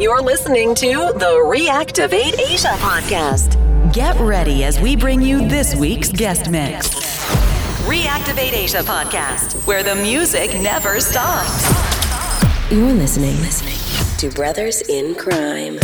You're listening to the Reactivate Asia podcast. Get ready as we bring you this week's guest mix. Reactivate Asia podcast, where the music never stops. You're listening, listening to Brothers in Crime.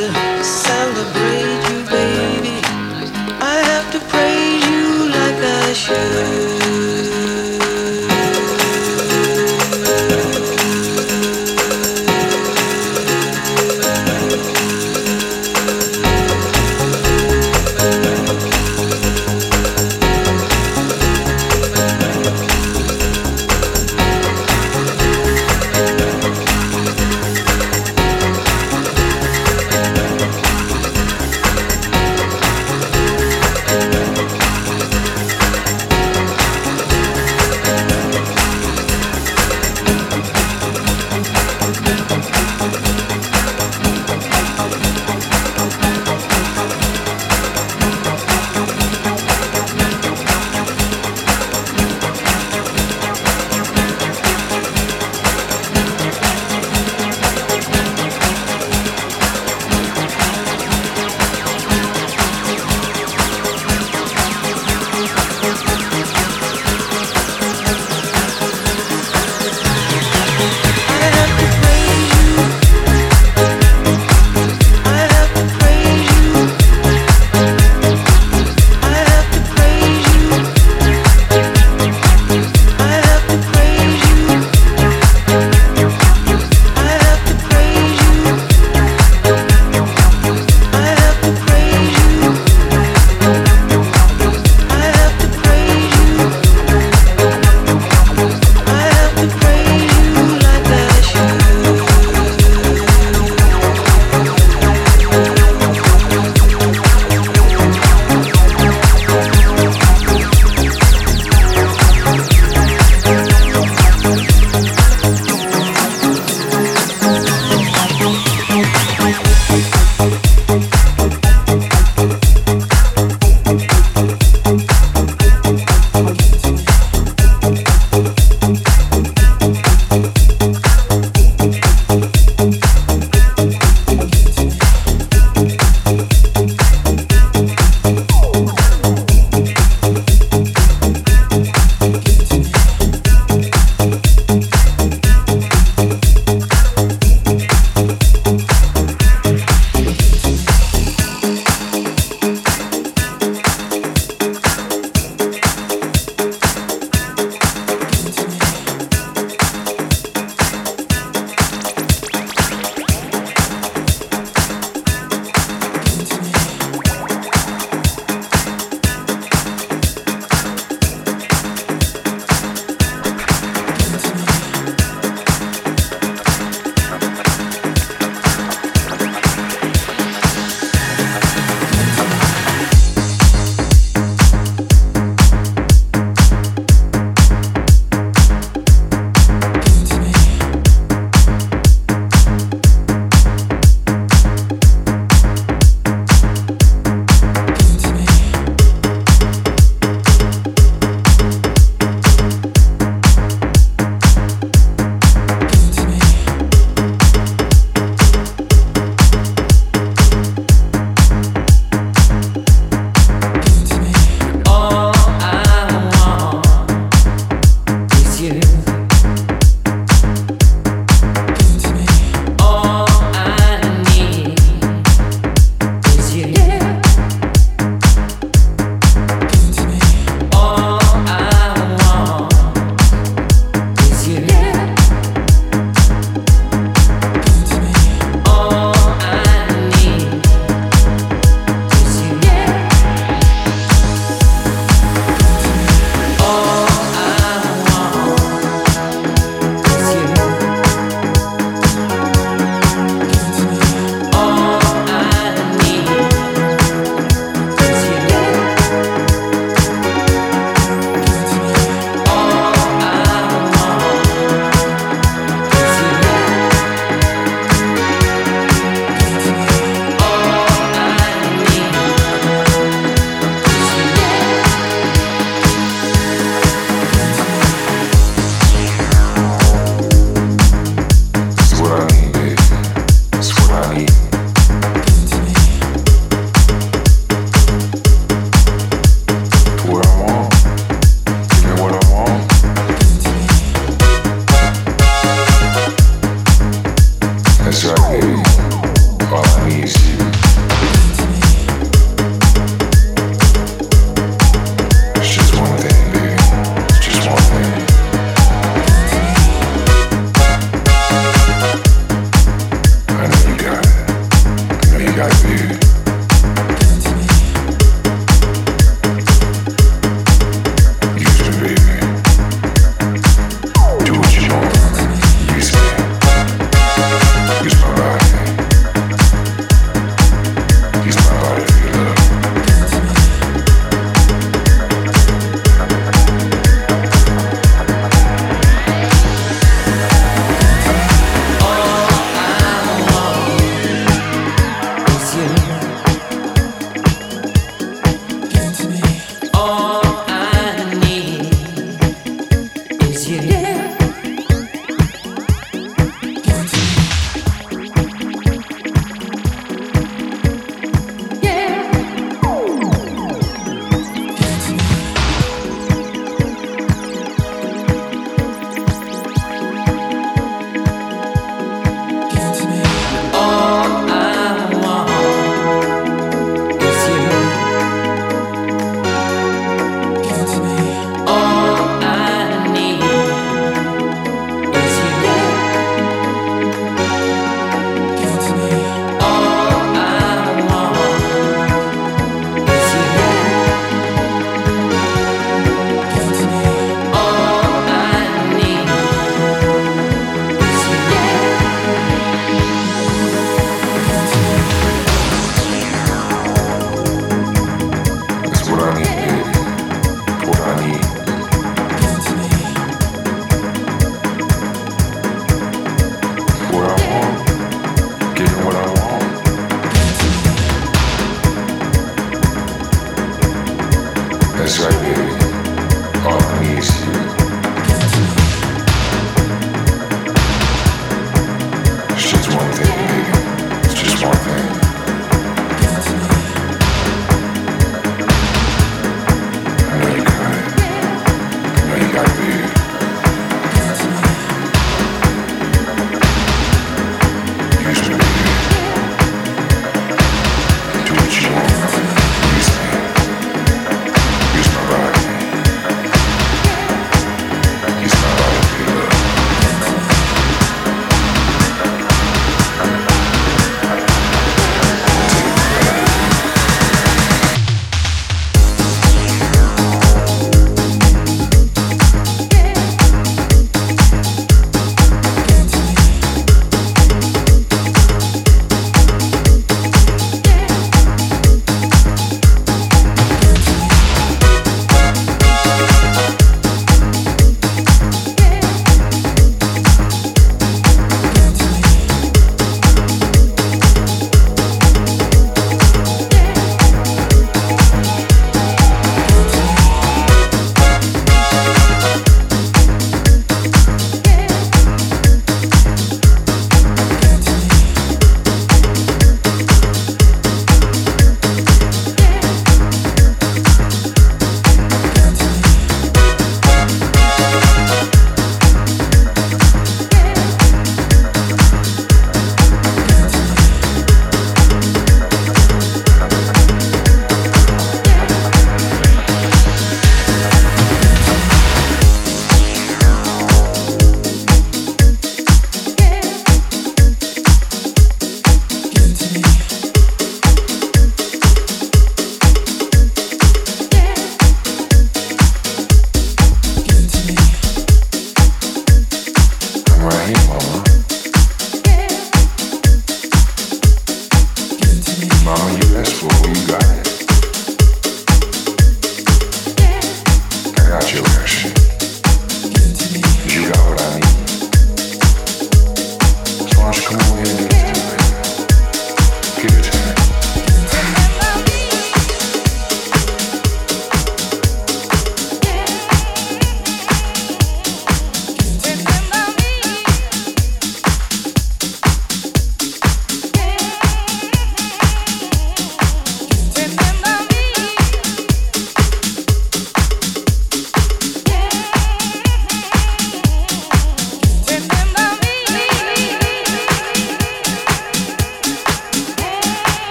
To celebrate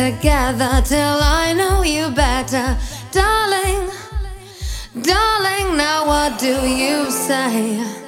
together till I know you better. Darling, darling, now what do you say?